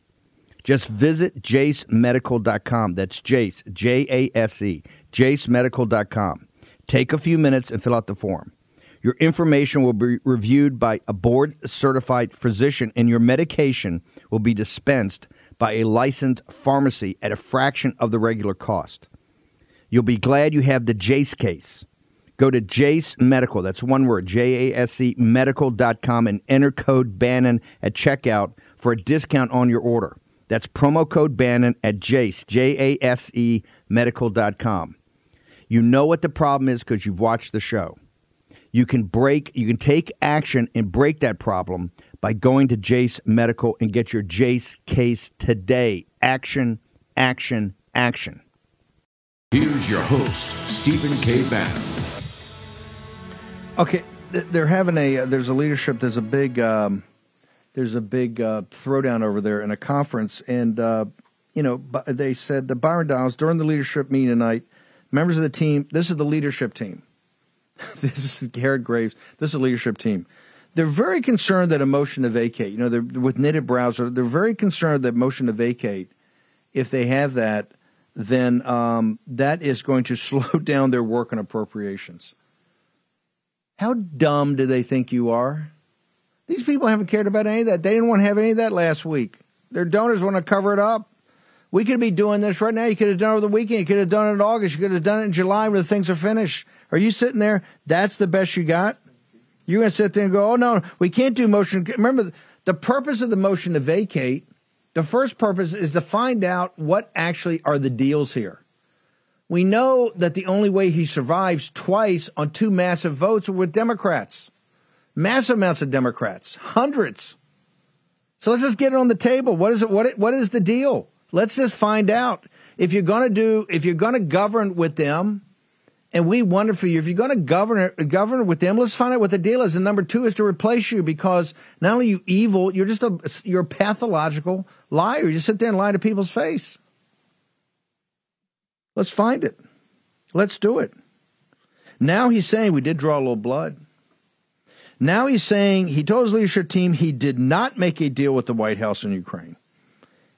Just visit jasemedical.com. That's Jase, J A S E, jasemedical.com. Take a few minutes and fill out the form. Your information will be reviewed by a board certified physician, and your medication will be dispensed by a licensed pharmacy at a fraction of the regular cost. You'll be glad you have the Jase case. Go to Jase Medical, that's one word, J A S E medical.com, and enter code Bannon at checkout for a discount on your order. That's promo code Bannon at Jase, J A S E medical.com. You know what the problem is because you've watched the show. You can break, you can take action and break that problem by going to Jase Medical and get your Jase case today. Action, action, action. Here's your host, Stephen K. Bannon. Okay, they're having a, uh, there's a leadership, there's a big, um, there's a big uh, throwdown over there in a conference, and uh, you know they said the Byron Donalds during the leadership meeting tonight, members of the team. This is the leadership team. *laughs* this is Garrett Graves. This is the leadership team. They're very concerned that a motion to vacate. You know, they're with knitted brows. They're very concerned that motion to vacate. If they have that, then um, that is going to *laughs* slow down their work on appropriations. How dumb do they think you are? These people haven't cared about any of that. They didn't want to have any of that last week. Their donors want to cover it up. We could be doing this right now. You could have done it over the weekend. You could have done it in August. You could have done it in July when the things are finished. Are you sitting there? That's the best you got? You're going to sit there and go, oh, no, we can't do motion. Remember, the purpose of the motion to vacate, the first purpose is to find out what actually are the deals here. We know that the only way he survives twice on two massive votes are with Democrats massive amounts of Democrats, hundreds. So let's just get it on the table. What is it? What what is the deal? Let's just find out. If you're going to do, if you're going to govern with them, and we wonder for you, if you're going to govern govern with them, let's find out what the deal is. And number two is to replace you because not only you evil, you're just a you're a pathological liar. You just sit there and lie to people's face. Let's find it. Let's do it. Now he's saying we did draw a little blood. Now he's saying he told his leadership team he did not make a deal with the White House in Ukraine,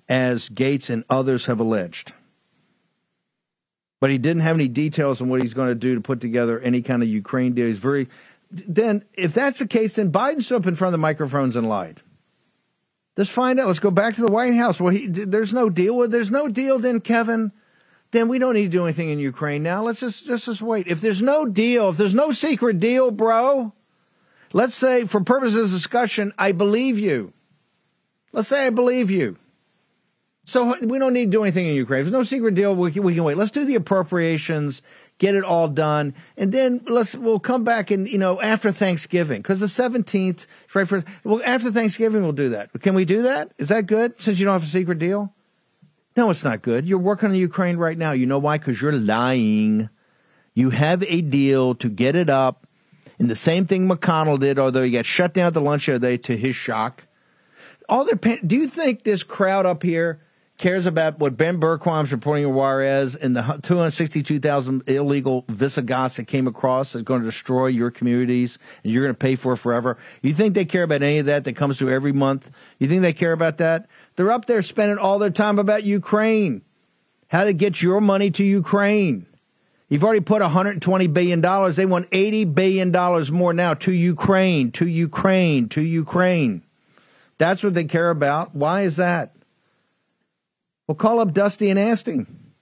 as Gates and others have alleged. But he didn't have any details on what he's going to do to put together any kind of Ukraine deal. He's very. Then, if that's the case, then Biden stood up in front of the microphones and lied. Let's find out. Let's go back to the White House. Well, he, there's no deal. Well, there's no deal. Then, Kevin, then we don't need to do anything in Ukraine now. Let's just just just wait. If there's no deal, if there's no secret deal, bro, Let's say, for purposes of discussion, I believe you. Let's say I believe you. So we don't need to do anything in Ukraine. There's no secret deal. We can, we can wait. Let's do the appropriations, get it all done, and then let's we'll come back and you know after Thanksgiving because the 17th, right for well after Thanksgiving we'll do that. Can we do that? Is that good? Since you don't have a secret deal. No, it's not good. You're working on Ukraine right now. You know why? Because you're lying. You have a deal to get it up and the same thing McConnell did, although he got shut down at the lunch the other day to his shock. All their do you think this crowd up here cares about what Ben Bergquam's reporting of Juarez and the 262,000 illegal Visigoths that came across is going to destroy your communities and you're going to pay for it forever? You think they care about any of that that comes through every month? You think they care about that? They're up there spending all their time about Ukraine, how to get your money to Ukraine. You've already put $120 billion. They want $80 billion more now to Ukraine, to Ukraine, to Ukraine. That's what they care about. Why is that? Well, call up Dusty and ask him.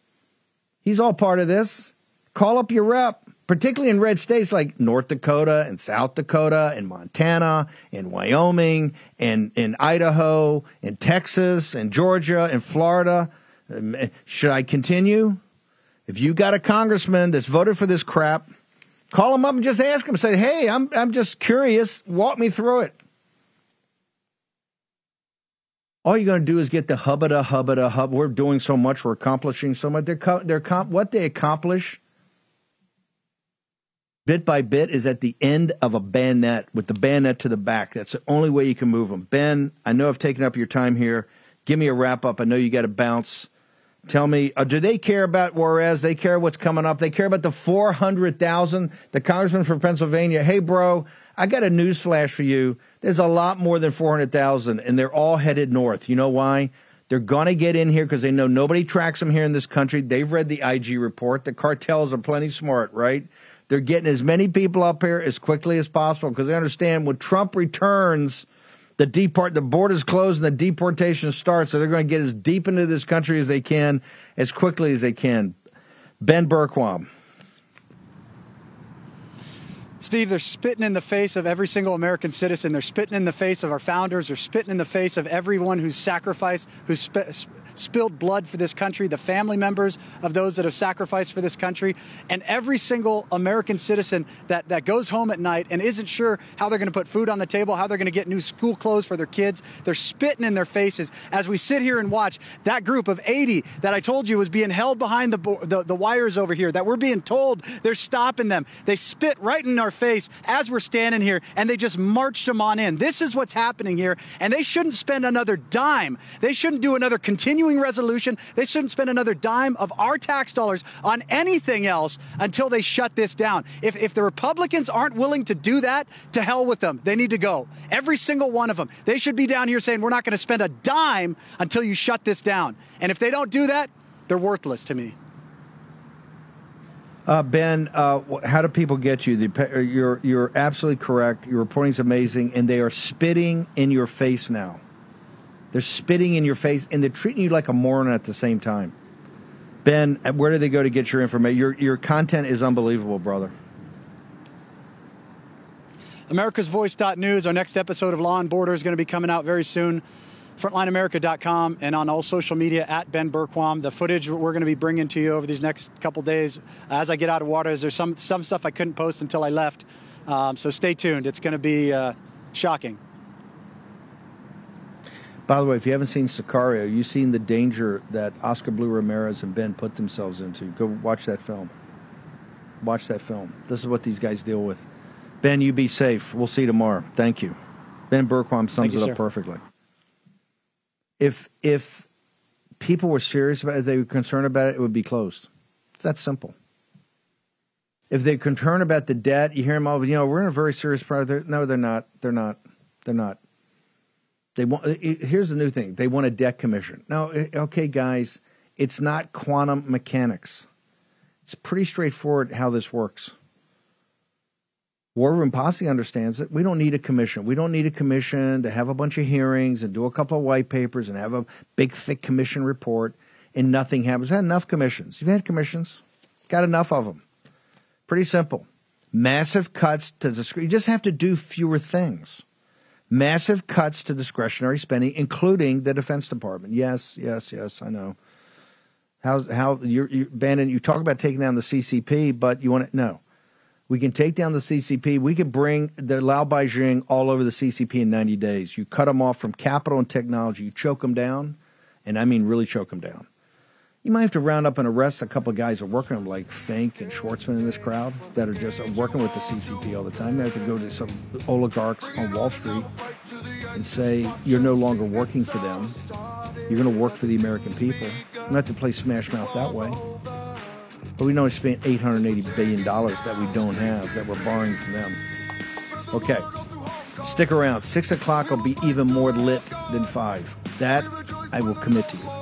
He's all part of this. Call up your rep, particularly in red states like North Dakota and South Dakota and Montana and Wyoming and in Idaho and Texas and Georgia and Florida. Um, should I continue? If you got a congressman that's voted for this crap, call him up and just ask him. Say, hey, I'm I'm just curious. Walk me through it. All you're going to do is get the hubbada hubbada hub. We're doing so much. We're accomplishing so much. They're they're comp- what they accomplish bit by bit is at the end of a bayonet with the bayonet to the back. That's the only way you can move them. Ben, I know I've taken up your time here. Give me a wrap up. I know you got to bounce. Tell me, uh, do they care about Juarez? They care what's coming up. They care about the 400,000. The congressman from Pennsylvania, hey, bro, I got a news flash for you. There's a lot more than 400,000, and they're all headed north. You know why? They're going to get in here because they know nobody tracks them here in this country. They've read the IG report. The cartels are plenty smart, right? They're getting as many people up here as quickly as possible because they understand when Trump returns, the deport the borders closed and the deportation starts. So they're going to get as deep into this country as they can, as quickly as they can. Ben Bergquam. Steve, they're spitting in the face of every single American citizen. They're spitting in the face of our founders. They're spitting in the face of everyone who's sacrificed, who's sp- spilled blood for this country, the family members of those that have sacrificed for this country, and every single American citizen that, that goes home at night and isn't sure how they're going to put food on the table, how they're going to get new school clothes for their kids. They're spitting in their faces as we sit here and watch that group of 80 that I told you was being held behind the, the, the wires over here, that we're being told they're stopping them. They spit right in our face as we're standing here and they just marched them on in. This is what's happening here, and they shouldn't spend another dime. They shouldn't do another continuing continuing resolution. They shouldn't spend another dime of our tax dollars on anything else until they shut this down. If, if the Republicans aren't willing to do that, to hell with them. They need to go. Every single one of them. They should be down here saying, we're not going to spend a dime until you shut this down. And if they don't do that, they're worthless to me. Uh, ben, uh, how do people get you? The, you're you're absolutely correct. Your reporting's amazing, and they are spitting in your face now. They're spitting in your face and they're treating you like a moron at the same time. Ben, where do they go to get your information? Your your content is unbelievable, brother. America'sVoice.news. Our next episode of Law and Border is going to be coming out very soon. FrontlineAmerica.com and on all social media at Ben Bergquam. The footage we're going to be bringing to you over these next couple days as I get out of water. Is there's some some stuff I couldn't post until I left, um, so stay tuned. It's going to be uh, shocking. By the way, if you haven't seen Sicario, you've seen the danger that Oscar Blue Ramirez and Ben put themselves into. Go watch that film. Watch that film. This is what these guys deal with. Ben, you be safe. We'll see you tomorrow. Thank you. Ben Bergquam sums you, it up sir. perfectly. If if people were serious about it, if they were concerned about it, it would be closed. It's that simple. If they're concerned about the debt, you hear them all, you know, we're in a very serious problem. No, they're not. They're not. They're not. They want. Uh, uh, here's the new thing. They want a debt commission. Now, uh, okay, guys, it's not quantum mechanics. It's pretty straightforward how this works. War Room Posse understands it. We don't need a commission. We don't need a commission to have a bunch of hearings and do a couple of white papers and have a big, thick commission report and nothing happens. We've had enough commissions. You've had commissions. Got enough of them. Pretty simple. Massive cuts to the screen. You just have to do fewer things massive cuts to discretionary spending, including the Defense Department. Yes, yes, yes, I know. How how you're, you're Bannon? You talk about taking down the CCP, but you want to no. We can take down the CCP. We could bring the Lao Beijing all over the CCP in 90 days. You cut them off from capital and technology. You choke them down, and I mean really choke them down. You might have to round up and arrest a couple guys that are working like Fink and Schwarzman in this crowd that are just working with the CCP all the time. You have to go to some oligarchs on Wall Street and say you're no longer working for them. You're going to work for the American people. Not to play smash mouth that way. But we know we spent $880 billion that we don't have, that we're borrowing from them. Okay. Stick around. Six o'clock will be even more lit than five. That I will commit to you.